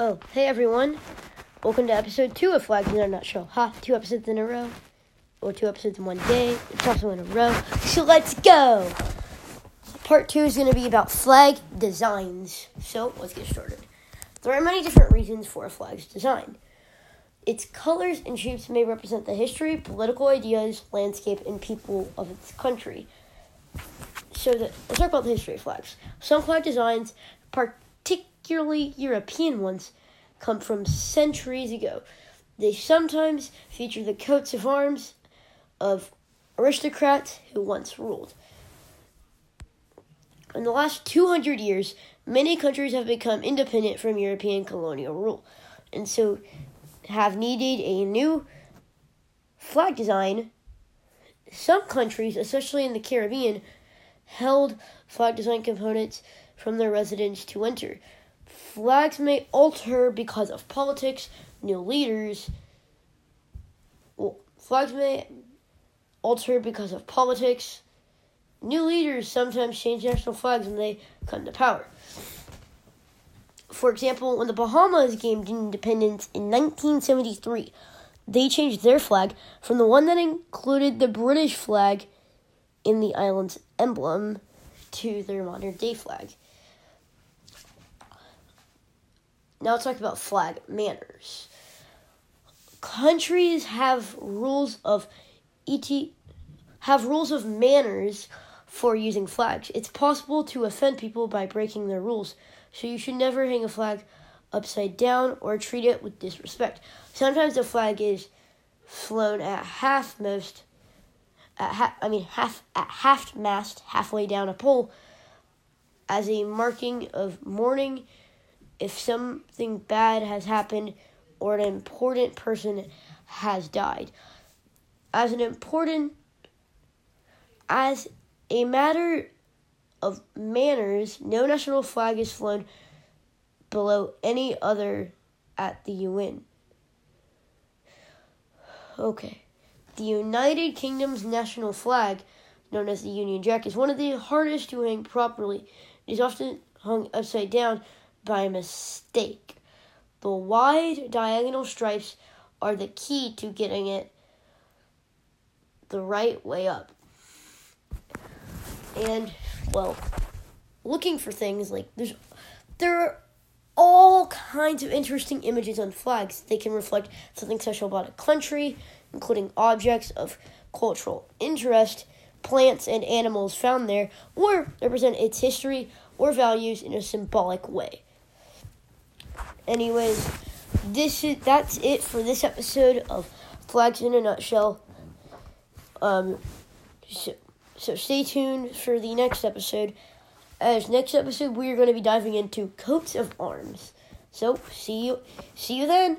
Oh, hey everyone. Welcome to episode two of Flags in a Nutshell. Ha, two episodes in a row. Or two episodes in one day. It's also in a row. So let's go! Part two is going to be about flag designs. So let's get started. There are many different reasons for a flag's design. Its colors and shapes may represent the history, political ideas, landscape, and people of its country. So the, let's talk about the history of flags. Some flag designs, particularly European ones, come from centuries ago. They sometimes feature the coats of arms of aristocrats who once ruled. In the last 200 years, many countries have become independent from European colonial rule, and so have needed a new flag design. Some countries, especially in the Caribbean, held flag design components from their residents to enter. Flags may alter because of politics, new leaders. Well, flags may alter because of politics. New leaders sometimes change national flags when they come to power. For example, when the Bahamas gained independence in 1973, they changed their flag from the one that included the British flag in the island's emblem to their modern day flag. Now let's talk about flag manners. Countries have rules of et have rules of manners for using flags. It's possible to offend people by breaking their rules, so you should never hang a flag upside down or treat it with disrespect. Sometimes the flag is flown at half mast, at ha- I mean half at half mast, halfway down a pole, as a marking of mourning if something bad has happened or an important person has died. As an important as a matter of manners, no national flag is flown below any other at the UN. Okay. The United Kingdom's national flag, known as the Union Jack, is one of the hardest to hang properly. It is often hung upside down by mistake. The wide diagonal stripes are the key to getting it the right way up. And well, looking for things like there's there are all kinds of interesting images on flags. They can reflect something special about a country, including objects of cultural interest, plants and animals found there, or represent its history or values in a symbolic way. Anyways, this is that's it for this episode of Flags in a Nutshell. Um, so, so stay tuned for the next episode. As next episode, we are going to be diving into coats of arms. So see you, see you then.